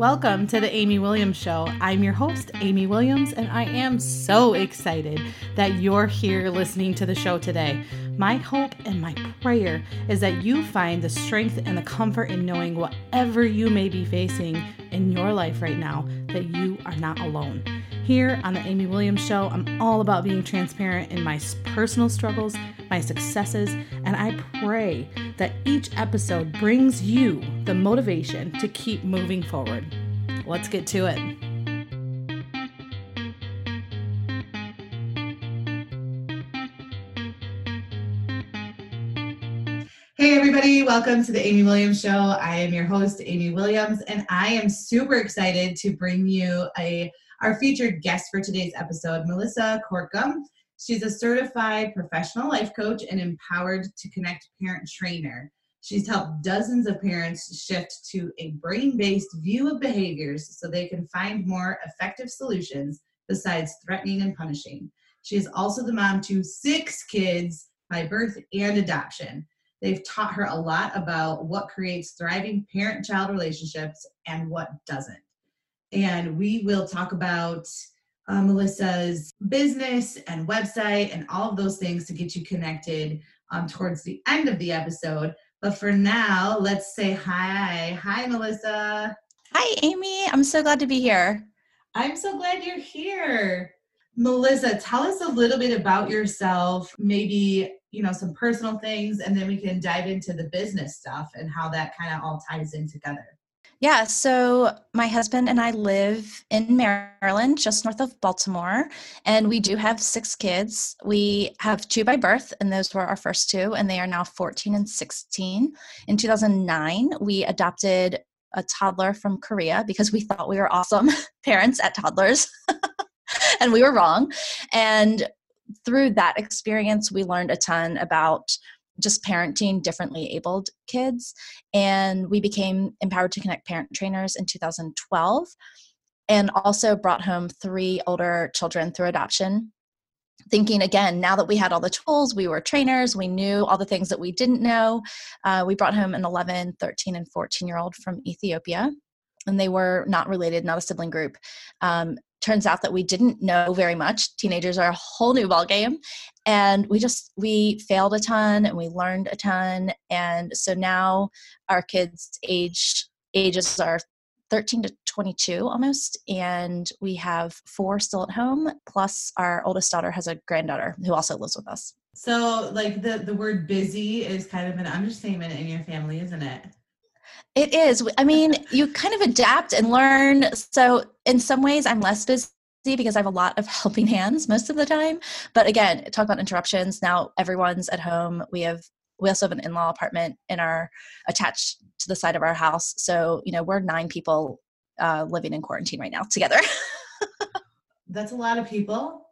Welcome to the Amy Williams Show. I'm your host, Amy Williams, and I am so excited that you're here listening to the show today. My hope and my prayer is that you find the strength and the comfort in knowing whatever you may be facing in your life right now, that you are not alone. Here on the Amy Williams Show, I'm all about being transparent in my personal struggles, my successes, and I pray that each episode brings you the motivation to keep moving forward. Let's get to it. Hey, everybody, welcome to the Amy Williams Show. I am your host, Amy Williams, and I am super excited to bring you a our featured guest for today's episode, Melissa Corkum. She's a certified professional life coach and empowered to connect parent trainer. She's helped dozens of parents shift to a brain based view of behaviors so they can find more effective solutions besides threatening and punishing. She is also the mom to six kids by birth and adoption. They've taught her a lot about what creates thriving parent child relationships and what doesn't and we will talk about uh, Melissa's business and website and all of those things to get you connected um, towards the end of the episode. But for now, let's say hi. Hi, Melissa. Hi, Amy. I'm so glad to be here. I'm so glad you're here. Melissa, tell us a little bit about yourself, maybe, you know, some personal things, and then we can dive into the business stuff and how that kind of all ties in together. Yeah, so my husband and I live in Maryland, just north of Baltimore, and we do have six kids. We have two by birth, and those were our first two, and they are now 14 and 16. In 2009, we adopted a toddler from Korea because we thought we were awesome parents at toddlers, and we were wrong. And through that experience, we learned a ton about just parenting differently abled kids. And we became Empowered to Connect parent trainers in 2012 and also brought home three older children through adoption. Thinking again, now that we had all the tools, we were trainers, we knew all the things that we didn't know. Uh, we brought home an 11, 13, and 14 year old from Ethiopia and they were not related, not a sibling group. Um, turns out that we didn't know very much. Teenagers are a whole new ball game and we just we failed a ton and we learned a ton and so now our kids age ages are 13 to 22 almost and we have four still at home plus our oldest daughter has a granddaughter who also lives with us. So like the the word busy is kind of an understatement in your family isn't it it is. I mean, you kind of adapt and learn. So, in some ways, I'm less busy because I have a lot of helping hands most of the time. But again, talk about interruptions. Now everyone's at home. We have we also have an in-law apartment in our attached to the side of our house. So, you know, we're nine people uh, living in quarantine right now together. That's a lot of people.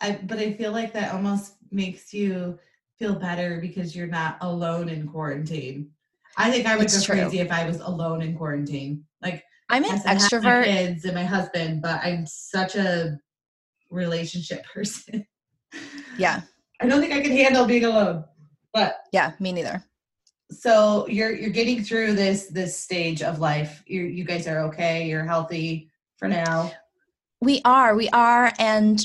I, but I feel like that almost makes you feel better because you're not alone in quarantine. I think I would it's go true. crazy if I was alone in quarantine. Like I'm an extrovert. kids and my husband, but I'm such a relationship person. Yeah. I don't think I can handle being alone. But yeah, me neither. So you're you're getting through this this stage of life. You you guys are okay. You're healthy for now. We are. We are, and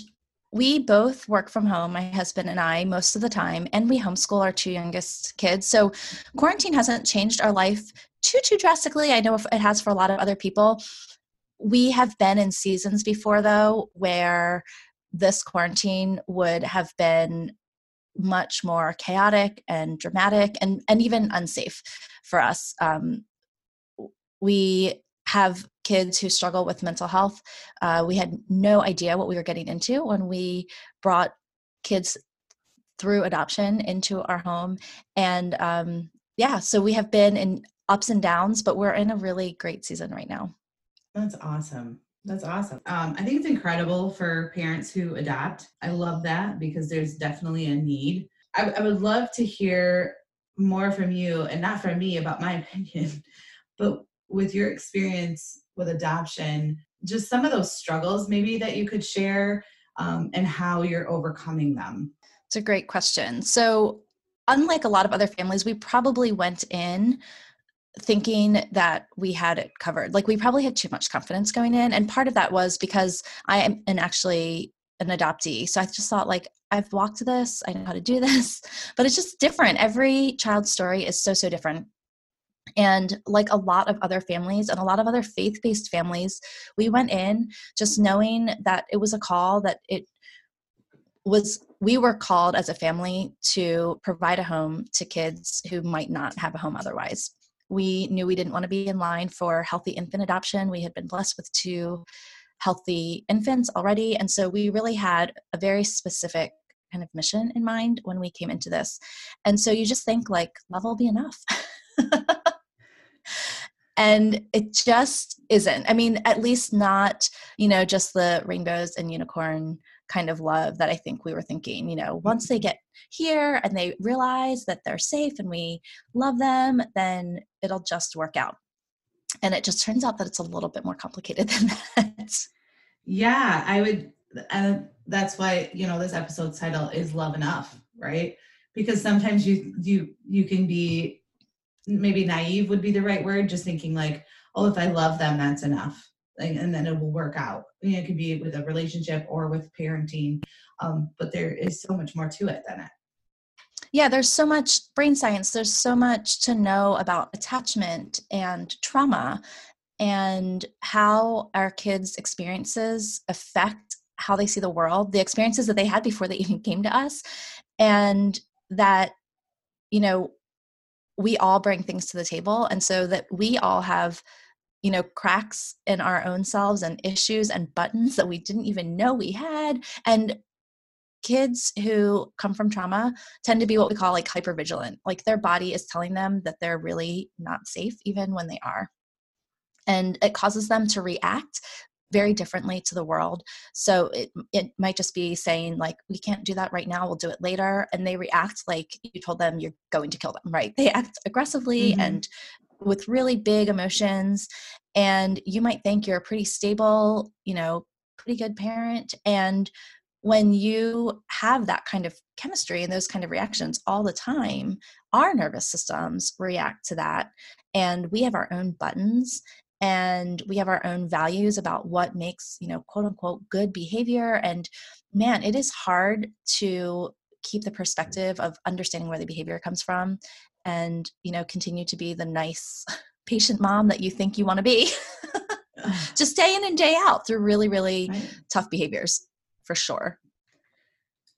we both work from home, my husband and I, most of the time, and we homeschool our two youngest kids. So quarantine hasn't changed our life too, too drastically. I know it has for a lot of other people. We have been in seasons before, though, where this quarantine would have been much more chaotic and dramatic and, and even unsafe for us. Um, we have kids who struggle with mental health. Uh, we had no idea what we were getting into when we brought kids through adoption into our home. And um, yeah, so we have been in ups and downs, but we're in a really great season right now. That's awesome. That's awesome. Um, I think it's incredible for parents who adopt. I love that because there's definitely a need. I, I would love to hear more from you and not from me about my opinion, but with your experience with adoption, just some of those struggles maybe that you could share um, and how you're overcoming them? It's a great question. So, unlike a lot of other families, we probably went in thinking that we had it covered. Like we probably had too much confidence going in. And part of that was because I am an actually an adoptee. So I just thought like I've walked this, I know how to do this, but it's just different. Every child's story is so, so different. And like a lot of other families and a lot of other faith based families, we went in just knowing that it was a call, that it was, we were called as a family to provide a home to kids who might not have a home otherwise. We knew we didn't want to be in line for healthy infant adoption. We had been blessed with two healthy infants already. And so we really had a very specific kind of mission in mind when we came into this. And so you just think like love will be enough. and it just isn't. I mean, at least not, you know, just the rainbows and unicorn kind of love that I think we were thinking, you know, once they get here and they realize that they're safe and we love them, then it'll just work out. And it just turns out that it's a little bit more complicated than that. Yeah, I would. Uh, that's why you know this episode's title is "Love Enough," right? Because sometimes you you you can be maybe naive would be the right word, just thinking like, oh, if I love them, that's enough, and then it will work out. You know, it could be with a relationship or with parenting, um, but there is so much more to it than it yeah there's so much brain science there's so much to know about attachment and trauma and how our kids experiences affect how they see the world the experiences that they had before they even came to us and that you know we all bring things to the table and so that we all have you know cracks in our own selves and issues and buttons that we didn't even know we had and kids who come from trauma tend to be what we call like hyper vigilant like their body is telling them that they're really not safe even when they are. And it causes them to react very differently to the world so it it might just be saying like we can't do that right now we'll do it later and they react like you told them you're going to kill them right they act aggressively mm-hmm. and with really big emotions and you might think you're a pretty stable you know pretty good parent and when you have that kind of chemistry and those kind of reactions all the time our nervous systems react to that and we have our own buttons and we have our own values about what makes you know quote unquote good behavior and man it is hard to keep the perspective of understanding where the behavior comes from and you know continue to be the nice patient mom that you think you want to be. Just day in and day out through really really right. tough behaviors for sure.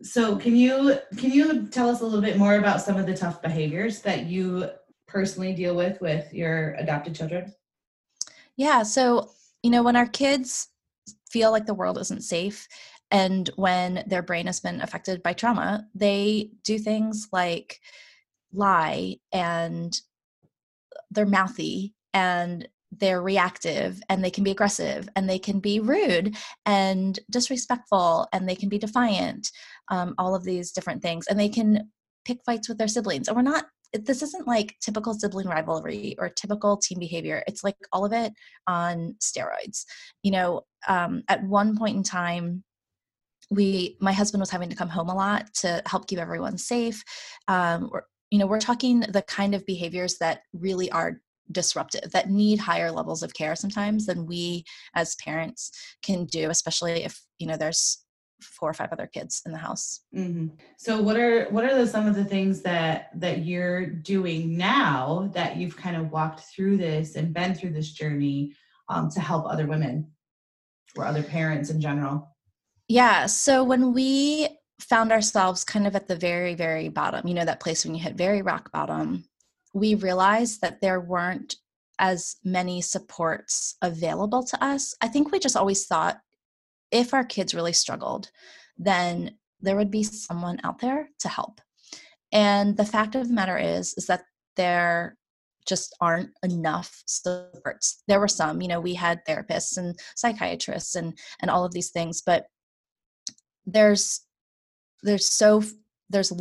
So can you can you tell us a little bit more about some of the tough behaviors that you personally deal with with your adopted children yeah. So, you know, when our kids feel like the world isn't safe and when their brain has been affected by trauma, they do things like lie and they're mouthy and they're reactive and they can be aggressive and they can be rude and disrespectful and they can be defiant um, all of these different things and they can pick fights with their siblings and we're not this isn't like typical sibling rivalry or typical team behavior. It's like all of it on steroids. You know, um, at one point in time, we my husband was having to come home a lot to help keep everyone safe. Um, you know, we're talking the kind of behaviors that really are disruptive that need higher levels of care sometimes than we as parents can do especially if you know there's four or five other kids in the house. Mm-hmm. So what are what are the, some of the things that that you're doing now that you've kind of walked through this and been through this journey um, to help other women or other parents in general? Yeah. So when we found ourselves kind of at the very very bottom, you know that place when you hit very rock bottom, we realized that there weren't as many supports available to us. I think we just always thought if our kids really struggled, then there would be someone out there to help. And the fact of the matter is, is that there just aren't enough supports. There were some, you know, we had therapists and psychiatrists and and all of these things, but there's there's so there's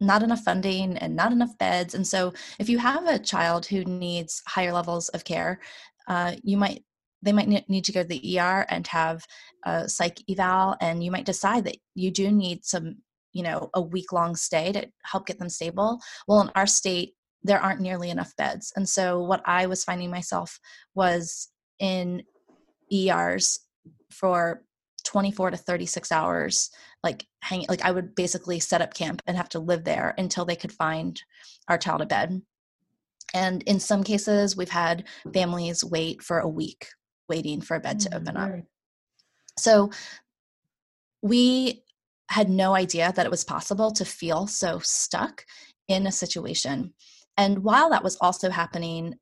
not enough funding and not enough beds, and so if you have a child who needs higher levels of care, uh, you might they might need to go to the ER and have a psych eval, and you might decide that you do need some, you know, a week long stay to help get them stable. Well, in our state, there aren't nearly enough beds. And so what I was finding myself was in ERs for 24 to 36 hours like hang like I would basically set up camp and have to live there until they could find our child a bed. And in some cases we've had families wait for a week waiting for a bed to open up. So we had no idea that it was possible to feel so stuck in a situation. And while that was also happening,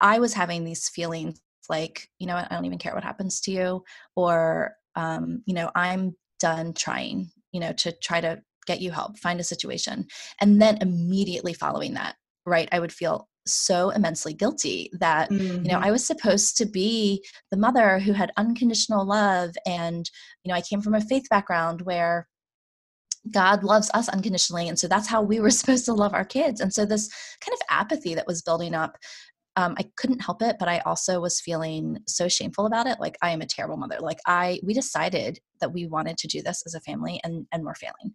I was having these feelings like, you know, I don't even care what happens to you, or, um, you know, I'm done trying, you know, to try to get you help, find a situation. And then immediately following that, right, I would feel so immensely guilty that mm-hmm. you know mm-hmm. i was supposed to be the mother who had unconditional love and you know i came from a faith background where god loves us unconditionally and so that's how we were supposed to love our kids and so this kind of apathy that was building up um, i couldn't help it but i also was feeling so shameful about it like i am a terrible mother like i we decided that we wanted to do this as a family and and we're failing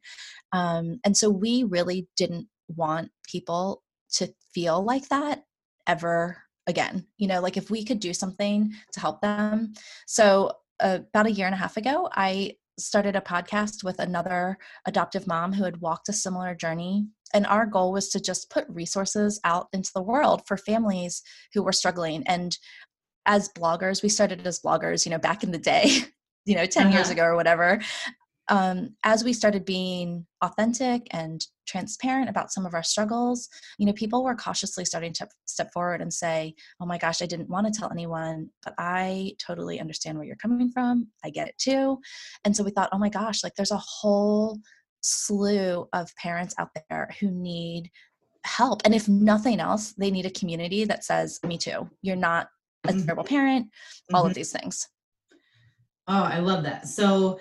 um, and so we really didn't want people to feel like that ever again. You know, like if we could do something to help them. So, uh, about a year and a half ago, I started a podcast with another adoptive mom who had walked a similar journey. And our goal was to just put resources out into the world for families who were struggling. And as bloggers, we started as bloggers, you know, back in the day, you know, 10 uh-huh. years ago or whatever um, as we started being authentic and transparent about some of our struggles, you know, people were cautiously starting to step forward and say, Oh my gosh, I didn't want to tell anyone, but I totally understand where you're coming from. I get it too. And so we thought, Oh my gosh, like there's a whole slew of parents out there who need help. And if nothing else, they need a community that says, Me too. You're not a mm-hmm. terrible parent, all mm-hmm. of these things. Oh, I love that. So,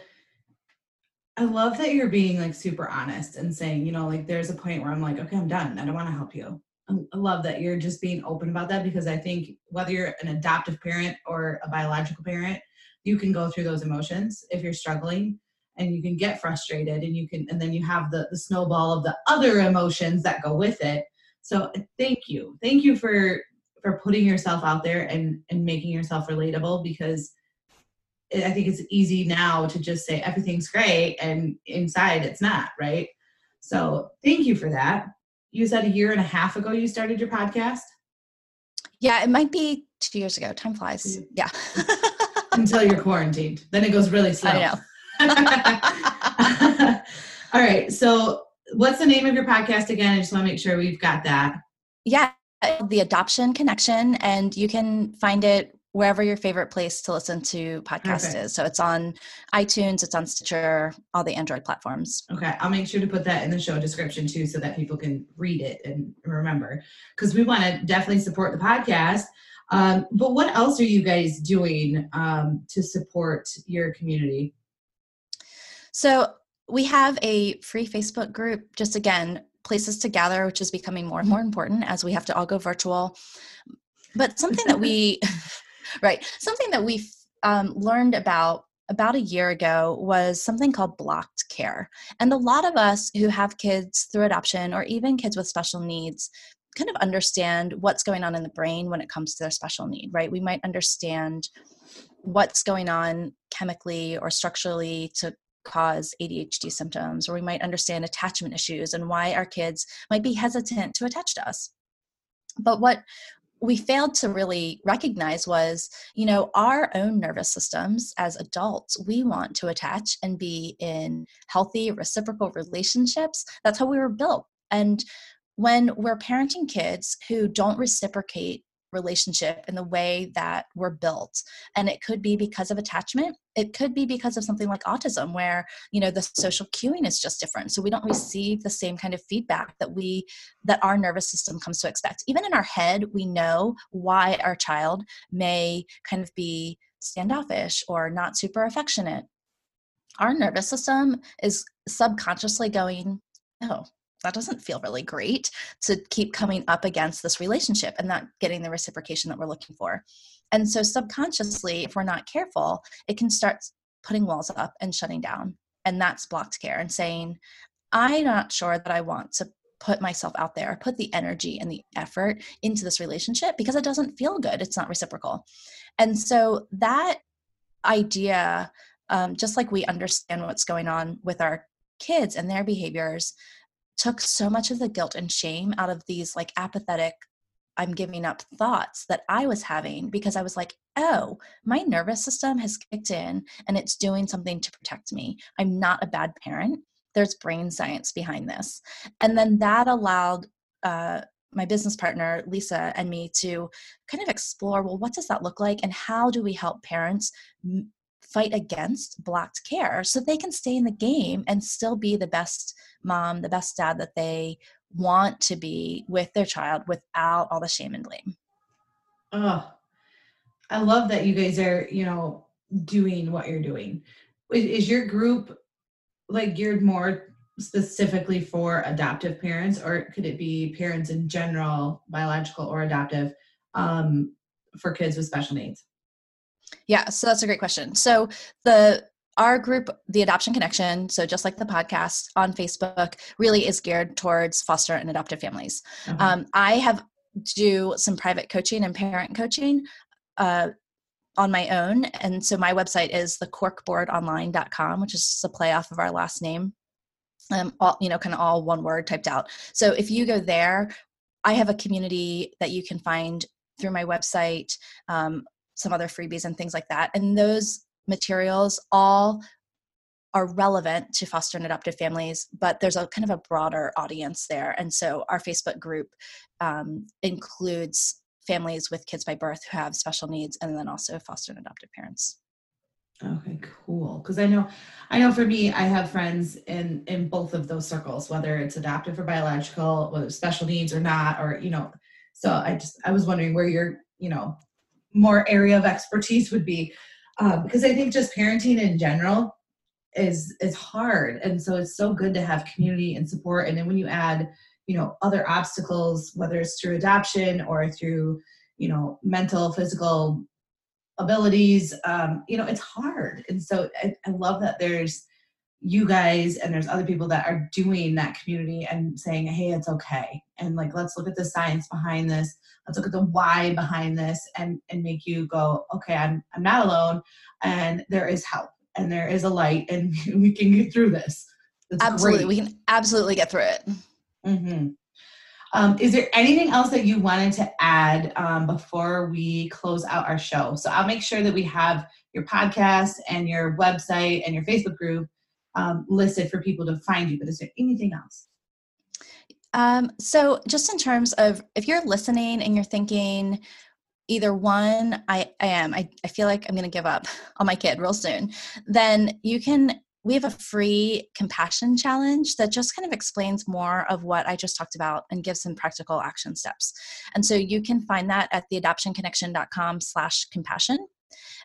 I love that you're being like super honest and saying, you know, like there's a point where I'm like, okay, I'm done. I don't want to help you. Um, I love that you're just being open about that because I think whether you're an adoptive parent or a biological parent, you can go through those emotions if you're struggling and you can get frustrated and you can and then you have the the snowball of the other emotions that go with it. So uh, thank you. Thank you for for putting yourself out there and and making yourself relatable because I think it's easy now to just say everything's great and inside it's not, right? So thank you for that. You said a year and a half ago you started your podcast? Yeah, it might be two years ago. Time flies. Yeah. Until you're quarantined. Then it goes really slow. I know. All right. So what's the name of your podcast again? I just want to make sure we've got that. Yeah. The Adoption Connection, and you can find it wherever your favorite place to listen to podcast okay. is. So it's on iTunes, it's on Stitcher, all the Android platforms. Okay, I'll make sure to put that in the show description too so that people can read it and remember because we want to definitely support the podcast. Um, but what else are you guys doing um, to support your community? So we have a free Facebook group, just again, places to gather, which is becoming more and more important as we have to all go virtual. But something that we right. Something that we um, learned about about a year ago was something called blocked care. And a lot of us who have kids through adoption or even kids with special needs kind of understand what's going on in the brain when it comes to their special need, right? We might understand what's going on chemically or structurally to cause ADHD symptoms, or we might understand attachment issues and why our kids might be hesitant to attach to us. But what we failed to really recognize was you know our own nervous systems as adults we want to attach and be in healthy reciprocal relationships. That's how we were built. And when we're parenting kids who don't reciprocate relationship and the way that we're built. And it could be because of attachment. It could be because of something like autism where you know the social cueing is just different. So we don't receive the same kind of feedback that we that our nervous system comes to expect. Even in our head we know why our child may kind of be standoffish or not super affectionate. Our nervous system is subconsciously going oh that doesn't feel really great to keep coming up against this relationship and not getting the reciprocation that we're looking for. And so, subconsciously, if we're not careful, it can start putting walls up and shutting down. And that's blocked care and saying, I'm not sure that I want to put myself out there, put the energy and the effort into this relationship because it doesn't feel good. It's not reciprocal. And so that idea, um, just like we understand what's going on with our kids and their behaviors, took so much of the guilt and shame out of these like apathetic I'm giving up thoughts that I was having because I was like, oh, my nervous system has kicked in and it's doing something to protect me. I'm not a bad parent there's brain science behind this and then that allowed uh, my business partner lisa and me to kind of explore well what does that look like and how do we help parents fight against blocked care so they can stay in the game and still be the best mom the best dad that they want to be with their child without all the shame and blame. Oh i love that you guys are you know doing what you're doing. Is your group like geared more specifically for adoptive parents or could it be parents in general biological or adoptive um, for kids with special needs yeah so that's a great question so the our group the adoption connection so just like the podcast on facebook really is geared towards foster and adoptive families uh-huh. um, i have do some private coaching and parent coaching uh, on my own. And so my website is thecorkboardonline.com, which is a play off of our last name. Um, all, you know, kind of all one word typed out. So if you go there, I have a community that you can find through my website, um, some other freebies and things like that. And those materials all are relevant to foster and adoptive families, but there's a kind of a broader audience there. And so our Facebook group um, includes families with kids by birth who have special needs and then also foster and adoptive parents okay cool because i know i know for me i have friends in in both of those circles whether it's adoptive or biological whether special needs or not or you know so i just i was wondering where your you know more area of expertise would be um, because i think just parenting in general is is hard. And so it's so good to have community and support. And then when you add you know other obstacles whether it's through adoption or through you know mental physical abilities um, you know it's hard. And so I, I love that there's you guys and there's other people that are doing that community and saying hey it's okay and like let's look at the science behind this let's look at the why behind this and and make you go okay i'm i'm not alone and there is help and there is a light and we can get through this That's absolutely great. we can absolutely get through it Mm-hmm. Um, is there anything else that you wanted to add um, before we close out our show? So I'll make sure that we have your podcast and your website and your Facebook group um, listed for people to find you. But is there anything else? Um, so just in terms of if you're listening and you're thinking, either one, I, I am, I, I feel like I'm going to give up on my kid real soon, then you can we have a free compassion challenge that just kind of explains more of what I just talked about and gives some practical action steps. And so you can find that at theadoptionconnection.com slash compassion.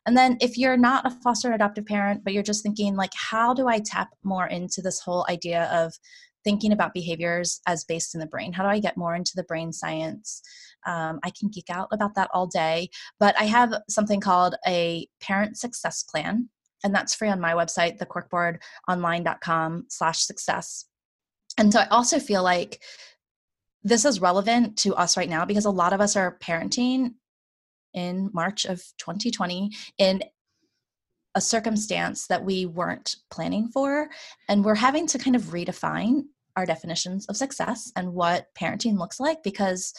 And then if you're not a foster and adoptive parent, but you're just thinking like, how do I tap more into this whole idea of thinking about behaviors as based in the brain? How do I get more into the brain science? Um, I can geek out about that all day, but I have something called a parent success plan and that's free on my website thecorkboardonline.com slash success and so i also feel like this is relevant to us right now because a lot of us are parenting in march of 2020 in a circumstance that we weren't planning for and we're having to kind of redefine our definitions of success and what parenting looks like because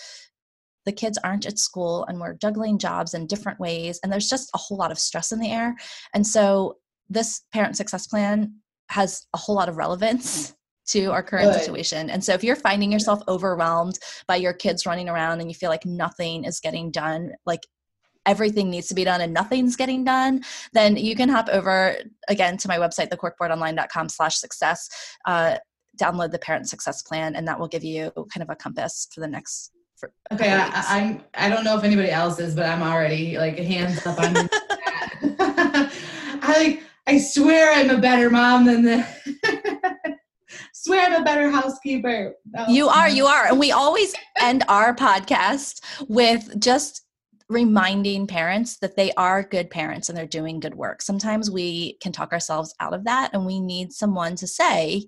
the kids aren't at school and we're juggling jobs in different ways and there's just a whole lot of stress in the air and so this parent success plan has a whole lot of relevance to our current Good. situation. And so if you're finding yourself overwhelmed by your kids running around and you feel like nothing is getting done, like everything needs to be done and nothing's getting done, then you can hop over again to my website, thecorkboardonline.com slash success, uh, download the parent success plan, and that will give you kind of a compass for the next okay, I, I'm. I don't know if anybody else is, but I'm already like hands up. I'm. I like. I swear I'm a better mom than the. swear I'm a better housekeeper. No. You are. You are, and we always end our podcast with just reminding parents that they are good parents and they're doing good work. Sometimes we can talk ourselves out of that, and we need someone to say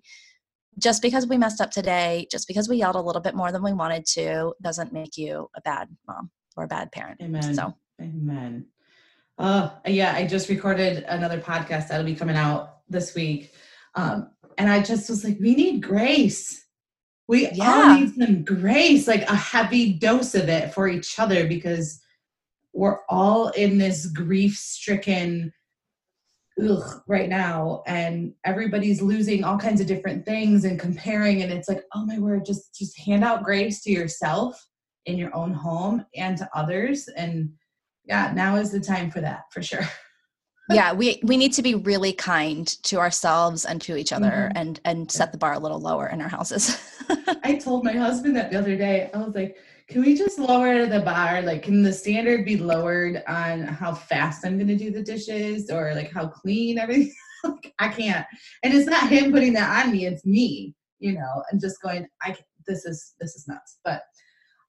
just because we messed up today, just because we yelled a little bit more than we wanted to, doesn't make you a bad mom or a bad parent. Amen. So, amen. Uh, yeah, I just recorded another podcast that'll be coming out this week. Um, and I just was like, we need grace. We Yeah. all need some grace, like a heavy dose of it for each other because we're all in this grief stricken ugh, right now and everybody's losing all kinds of different things and comparing and it's like oh my word just just hand out grace to yourself in your own home and to others and yeah now is the time for that for sure yeah, we we need to be really kind to ourselves and to each other Mhm. and and set the bar a little lower in our houses. i told my husband that the other day i was like can we just lower the bar? Like can the standard be lowered on how fast i'm going to do the dishes or like how clean everything? I can't. And it's not him putting that on me it's me you know and just going i this is this is nuts. But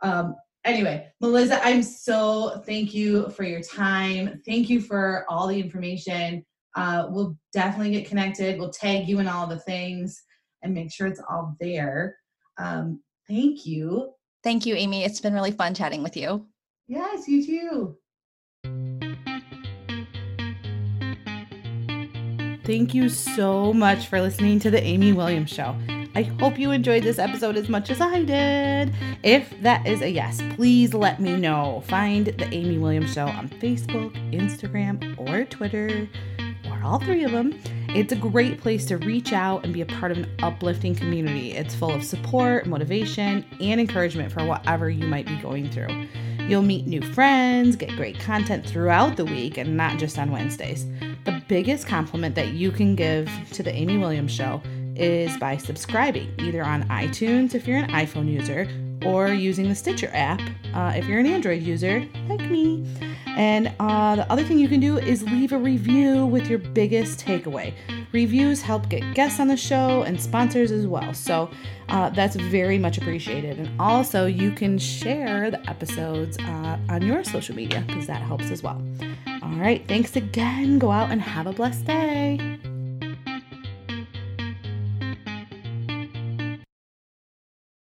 um anyway melissa i'm so thank you for your time. Thank you for all the information. Uh we'll definitely get connected. We'll tag you in all the things and make sure it's all there. Um thank you Thank you, Amy. It's been really fun chatting with you. yes you too Thank you so much for listening to the Amy Williams Show. I hope you enjoyed this episode as much as I did. If that is a yes, please let me know. Find the Amy Williams Show on Facebook, Instagram, or Twitter, or all three of them. It's a great place to reach out and be a part of an uplifting community. It's full of support, motivation, and encouragement for whatever you might be going through. You'll meet new friends, get great content throughout the week, and not just on Wednesdays. The biggest compliment that you can give to the Amy Williams Show is by subscribing either on iTunes if you're an iPhone user or using the Stitcher app uh, if you're an Android user like me. And uh, the other thing you can do is leave a review with your biggest takeaway. Reviews help get guests on the show and sponsors as well. So uh, that's very much appreciated. And also, you can share the episodes uh, on your social media because that helps as well. All right, thanks again. Go out and have a blessed day.